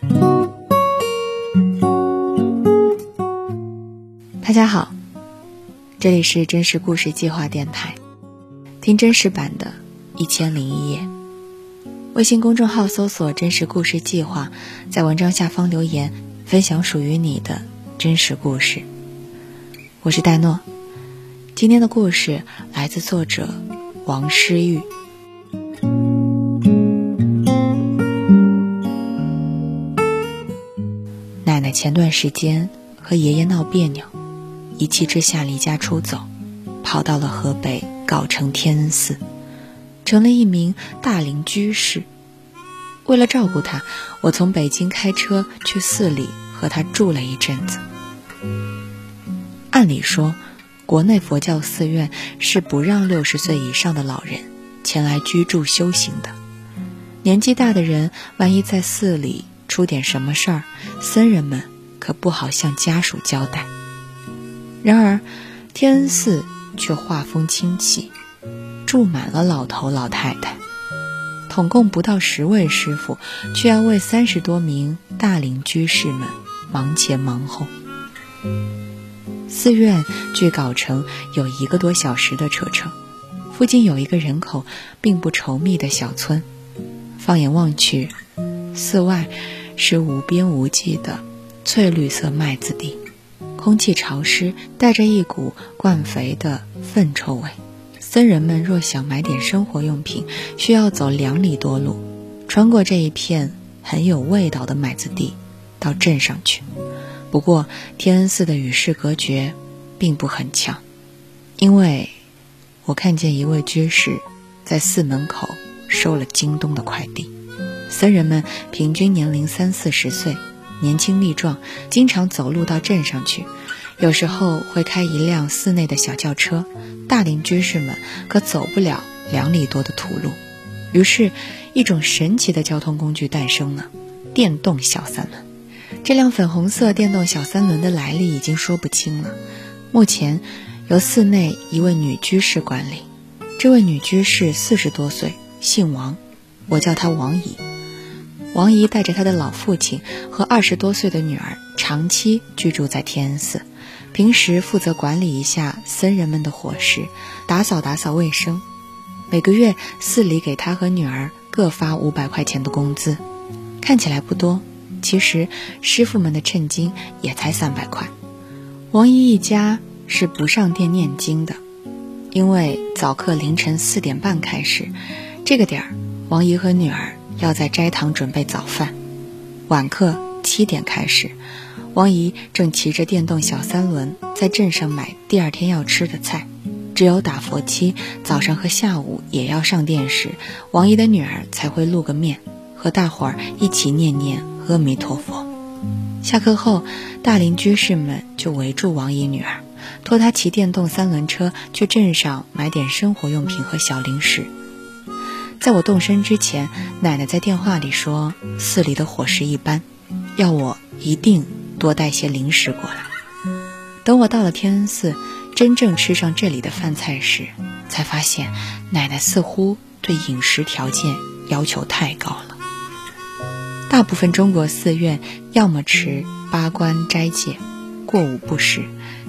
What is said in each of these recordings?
大家好，这里是真实故事计划电台，听真实版的《一千零一夜》。微信公众号搜索“真实故事计划”，在文章下方留言，分享属于你的真实故事。我是戴诺，今天的故事来自作者王诗玉。前段时间和爷爷闹别扭。一气之下离家出走，跑到了河北藁城天恩寺，成了一名大龄居士。为了照顾他，我从北京开车去寺里和他住了一阵子。按理说，国内佛教寺院是不让六十岁以上的老人前来居住修行的。年纪大的人，万一在寺里出点什么事儿，僧人们可不好向家属交代。然而，天恩寺却画风清奇，住满了老头老太太，统共不到十位师傅，却要为三十多名大龄居士们忙前忙后。寺院距藁城有一个多小时的车程，附近有一个人口并不稠密的小村，放眼望去，寺外是无边无际的翠绿色麦子地。空气潮湿，带着一股灌肥的粪臭味。僧人们若想买点生活用品，需要走两里多路，穿过这一片很有味道的麦子地，到镇上去。不过，天恩寺的与世隔绝并不很强，因为我看见一位居士在寺门口收了京东的快递。僧人们平均年龄三四十岁。年轻力壮，经常走路到镇上去，有时候会开一辆寺内的小轿车。大龄居士们可走不了两里多的土路，于是，一种神奇的交通工具诞生了——电动小三轮。这辆粉红色电动小三轮的来历已经说不清了。目前，由寺内一位女居士管理。这位女居士四十多岁，姓王，我叫她王姨。王姨带着她的老父亲和二十多岁的女儿长期居住在天恩寺，平时负责管理一下僧人们的伙食，打扫打扫卫生。每个月寺里给她和女儿各发五百块钱的工资，看起来不多，其实师傅们的称金也才三百块。王姨一家是不上殿念经的，因为早课凌晨四点半开始，这个点儿，王姨和女儿。要在斋堂准备早饭，晚课七点开始。王姨正骑着电动小三轮在镇上买第二天要吃的菜。只有打佛七，早上和下午也要上殿时，王姨的女儿才会露个面，和大伙儿一起念念阿弥陀佛。下课后，大龄居士们就围住王姨女儿，托她骑电动三轮车去镇上买点生活用品和小零食。在我动身之前，奶奶在电话里说寺里的伙食一般，要我一定多带些零食过来。等我到了天恩寺，真正吃上这里的饭菜时，才发现奶奶似乎对饮食条件要求太高了。大部分中国寺院要么持八关斋戒，过午不食，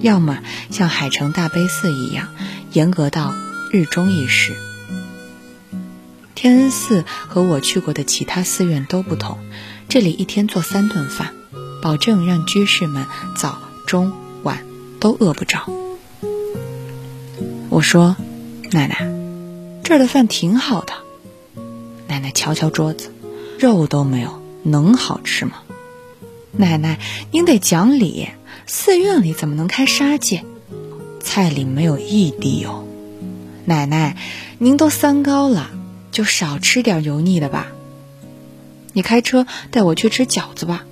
要么像海城大悲寺一样严格到日中一食。天恩寺和我去过的其他寺院都不同，这里一天做三顿饭，保证让居士们早、中、晚都饿不着。我说：“奶奶，这儿的饭挺好的。”奶奶瞧瞧桌子，肉都没有，能好吃吗？奶奶，您得讲理，寺院里怎么能开杀戒？菜里没有一滴油。奶奶，您都三高了。就少吃点油腻的吧。你开车带我去吃饺子吧。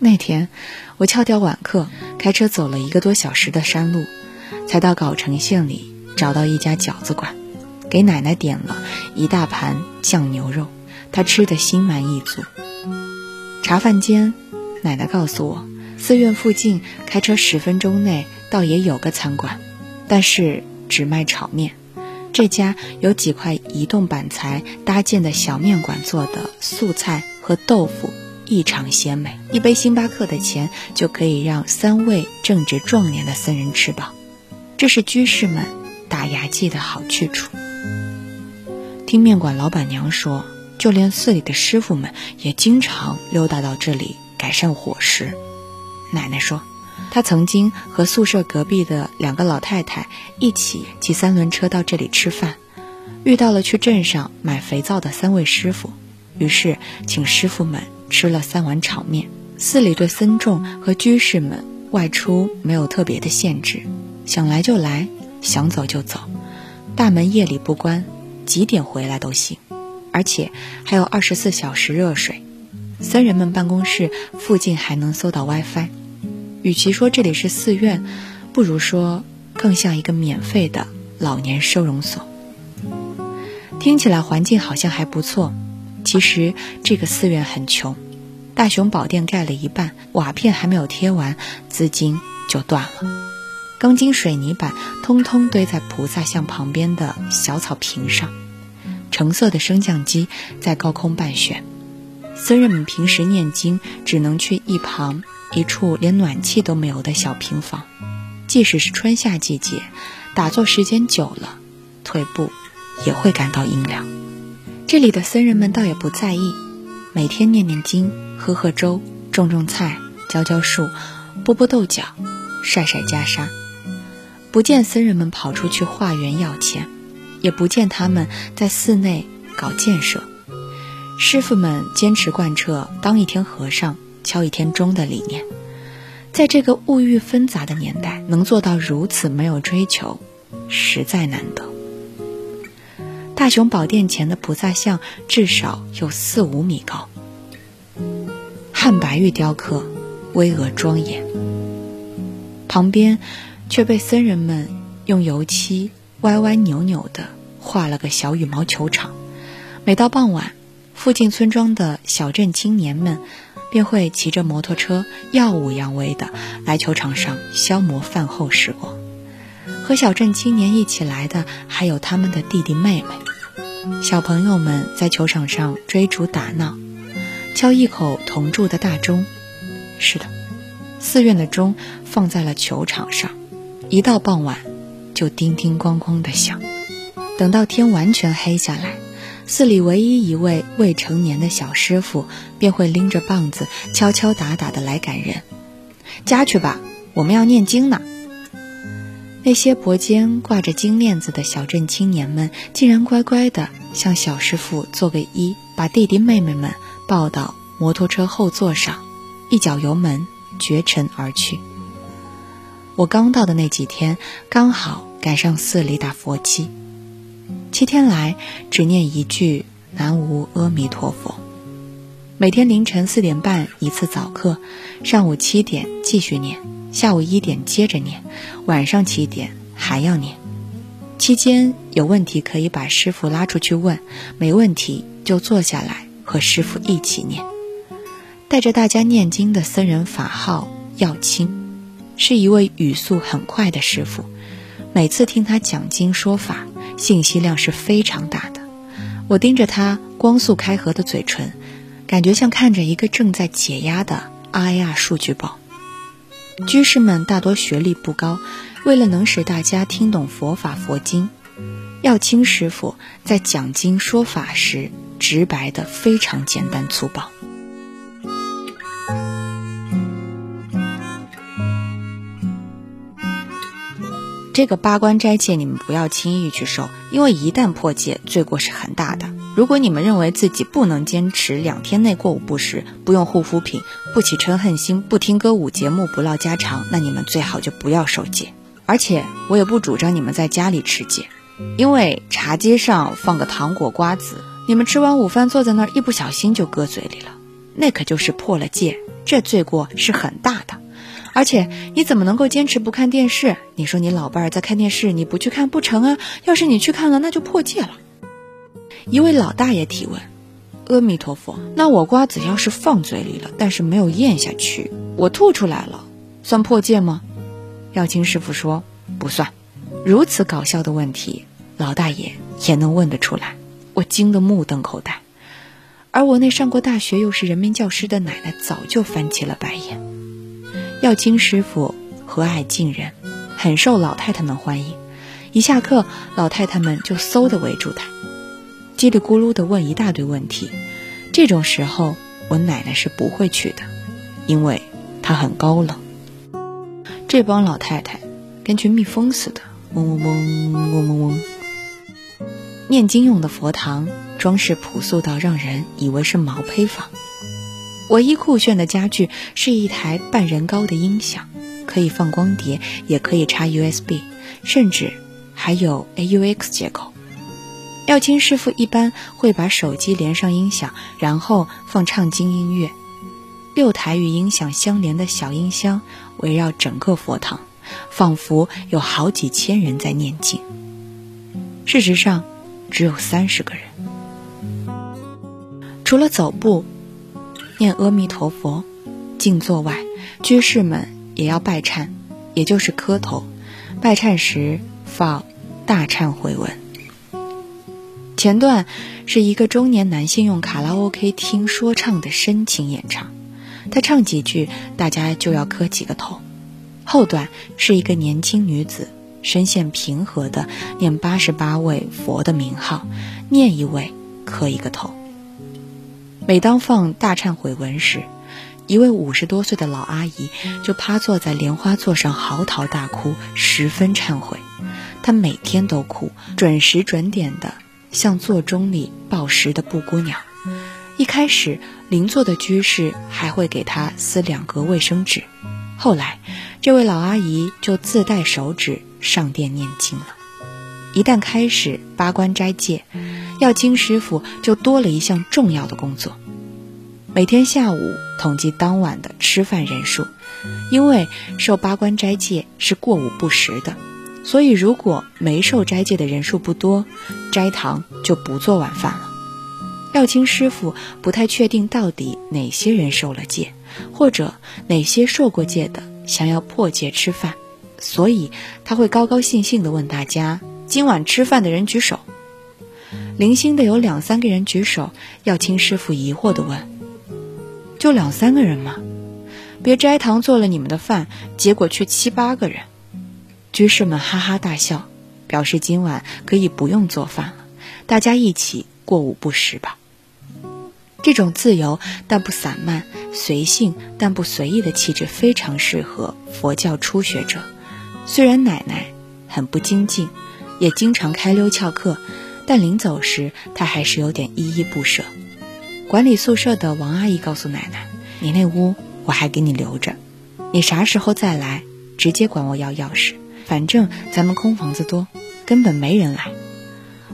那天我翘掉晚课，开车走了一个多小时的山路，才到藁城县里找到一家饺子馆，给奶奶点了一大盘酱牛肉，她吃的心满意足。茶饭间，奶奶告诉我，寺院附近开车十分钟内倒也有个餐馆，但是只卖炒面。这家有几块移动板材搭建的小面馆做的素菜和豆腐异常鲜美，一杯星巴克的钱就可以让三位正值壮年的僧人吃饱，这是居士们打牙祭的好去处。听面馆老板娘说，就连寺里的师傅们也经常溜达到这里改善伙食。奶奶说，他曾经和宿舍隔壁的两个老太太一起骑三轮车到这里吃饭，遇到了去镇上买肥皂的三位师傅，于是请师傅们吃了三碗炒面。寺里对僧众和居士们外出没有特别的限制，想来就来，想走就走，大门夜里不关，几点回来都行，而且还有二十四小时热水。僧人们办公室附近还能搜到 WiFi。与其说这里是寺院，不如说更像一个免费的老年收容所。听起来环境好像还不错，其实这个寺院很穷。大雄宝殿盖了一半，瓦片还没有贴完，资金就断了。钢筋水泥板通通堆在菩萨像旁边的小草坪上，橙色的升降机在高空半旋。僧人们平时念经只能去一旁一处连暖气都没有的小平房，即使是春夏季节，打坐时间久了，腿部也会感到阴凉。这里的僧人们倒也不在意，每天念念经。喝喝粥，种种菜，浇浇树，剥剥豆角，晒晒袈裟。不见僧人们跑出去化缘要钱，也不见他们在寺内搞建设。师傅们坚持贯彻“当一天和尚敲一天钟”的理念，在这个物欲纷杂的年代，能做到如此没有追求，实在难得。大雄宝殿前的菩萨像至少有四五米高。汉白玉雕刻，巍峨庄严。旁边却被僧人们用油漆歪歪扭扭的画了个小羽毛球场。每到傍晚，附近村庄的小镇青年们便会骑着摩托车，耀武扬威的来球场上消磨饭后时光。和小镇青年一起来的还有他们的弟弟妹妹。小朋友们在球场上追逐打闹。敲一口铜铸的大钟，是的，寺院的钟放在了球场上，一到傍晚就叮叮咣咣的响。等到天完全黑下来，寺里唯一一位未成年的小师傅便会拎着棒子敲敲打打的来赶人，家去吧，我们要念经呢。那些脖间挂着金链子的小镇青年们，竟然乖乖的向小师傅做个揖，把弟弟妹妹们。抱到摩托车后座上，一脚油门，绝尘而去。我刚到的那几天，刚好赶上寺里打佛七，七天来只念一句南无阿弥陀佛。每天凌晨四点半一次早课，上午七点继续念，下午一点接着念，晚上七点还要念。期间有问题可以把师傅拉出去问，没问题就坐下来。和师傅一起念，带着大家念经的僧人法号耀清，是一位语速很快的师傅。每次听他讲经说法，信息量是非常大的。我盯着他光速开合的嘴唇，感觉像看着一个正在解压的 IR 数据包。居士们大多学历不高，为了能使大家听懂佛法佛经，耀清师傅在讲经说法时。直白的非常简单粗暴。这个八关斋戒你们不要轻易去受，因为一旦破戒，罪过是很大的。如果你们认为自己不能坚持两天内过午不食，不用护肤品，不起嗔恨心，不听歌舞节目，不唠家常，那你们最好就不要受戒。而且我也不主张你们在家里吃戒，因为茶几上放个糖果瓜子。你们吃完午饭坐在那儿，一不小心就搁嘴里了，那可就是破了戒，这罪过是很大的。而且你怎么能够坚持不看电视？你说你老伴儿在看电视，你不去看不成啊？要是你去看了，那就破戒了。一位老大爷提问：“阿弥陀佛，那我瓜子要是放嘴里了，但是没有咽下去，我吐出来了，算破戒吗？”耀清师傅说：“不算。”如此搞笑的问题，老大爷也能问得出来。我惊得目瞪口呆。而我那上过大学又是人民教师的奶奶早就翻起了白眼。耀清师傅和蔼近人，很受老太太们欢迎。一下课，老太太们就嗖的围住他，叽里咕噜的问一大堆问题。这种时候，我奶奶是不会去的，因为她很高冷。这帮老太太跟群蜜蜂似的，嗡嗡嗡，嗡嗡嗡。念经用的佛堂装饰朴素到让人以为是毛坯房。唯一酷炫的家具是一台半人高的音响，可以放光碟，也可以插 USB，甚至还有 AUX 接口。耀清师傅一般会把手机连上音响，然后放唱经音乐。六台与音响相连的小音箱围绕整个佛堂，仿佛有好几千人在念经。事实上，只有三十个人。除了走步、念阿弥陀佛、静坐外，居士们也要拜忏，也就是磕头。拜忏时放《大忏悔文》。前段是一个中年男性用卡拉 OK 听说唱的深情演唱，他唱几句，大家就要磕几个头。后段是一个年轻女子声线平和的念八十八位佛的名号，念一位磕一个头。每当放大忏悔文时，一位五十多岁的老阿姨就趴坐在莲花座上嚎啕大哭，十分忏悔。她每天都哭，准时准点的。像座钟里报时的布谷鸟，一开始邻座的居士还会给她撕两格卫生纸，后来这位老阿姨就自带手纸上殿念经了。一旦开始八关斋戒，耀清师傅就多了一项重要的工作：每天下午统计当晚的吃饭人数，因为受八关斋戒是过午不食的。所以，如果没受斋戒的人数不多，斋堂就不做晚饭了。耀清师傅不太确定到底哪些人受了戒，或者哪些受过戒的想要破戒吃饭，所以他会高高兴兴地问大家：“今晚吃饭的人举手。”零星的有两三个人举手，耀清师傅疑惑地问：“就两三个人吗？别斋堂做了你们的饭，结果却七八个人。”居士们哈哈大笑，表示今晚可以不用做饭了，大家一起过午不食吧。这种自由但不散漫、随性但不随意的气质，非常适合佛教初学者。虽然奶奶很不精进，也经常开溜翘课，但临走时他还是有点依依不舍。管理宿舍的王阿姨告诉奶奶：“你那屋我还给你留着，你啥时候再来，直接管我要钥匙。”反正咱们空房子多，根本没人来。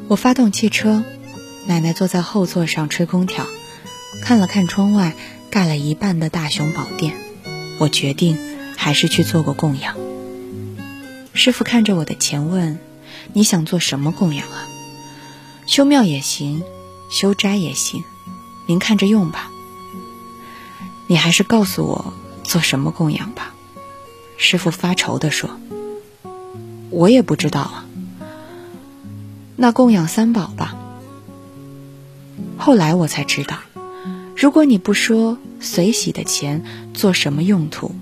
我发动汽车，奶奶坐在后座上吹空调，看了看窗外盖了一半的大雄宝殿。我决定还是去做个供养。师傅看着我的钱问：“你想做什么供养啊？修庙也行，修斋也行，您看着用吧。你还是告诉我做什么供养吧。”师傅发愁地说。我也不知道啊，那供养三宝吧。后来我才知道，如果你不说随喜的钱做什么用途，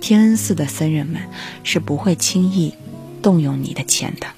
天恩寺的僧人们是不会轻易动用你的钱的。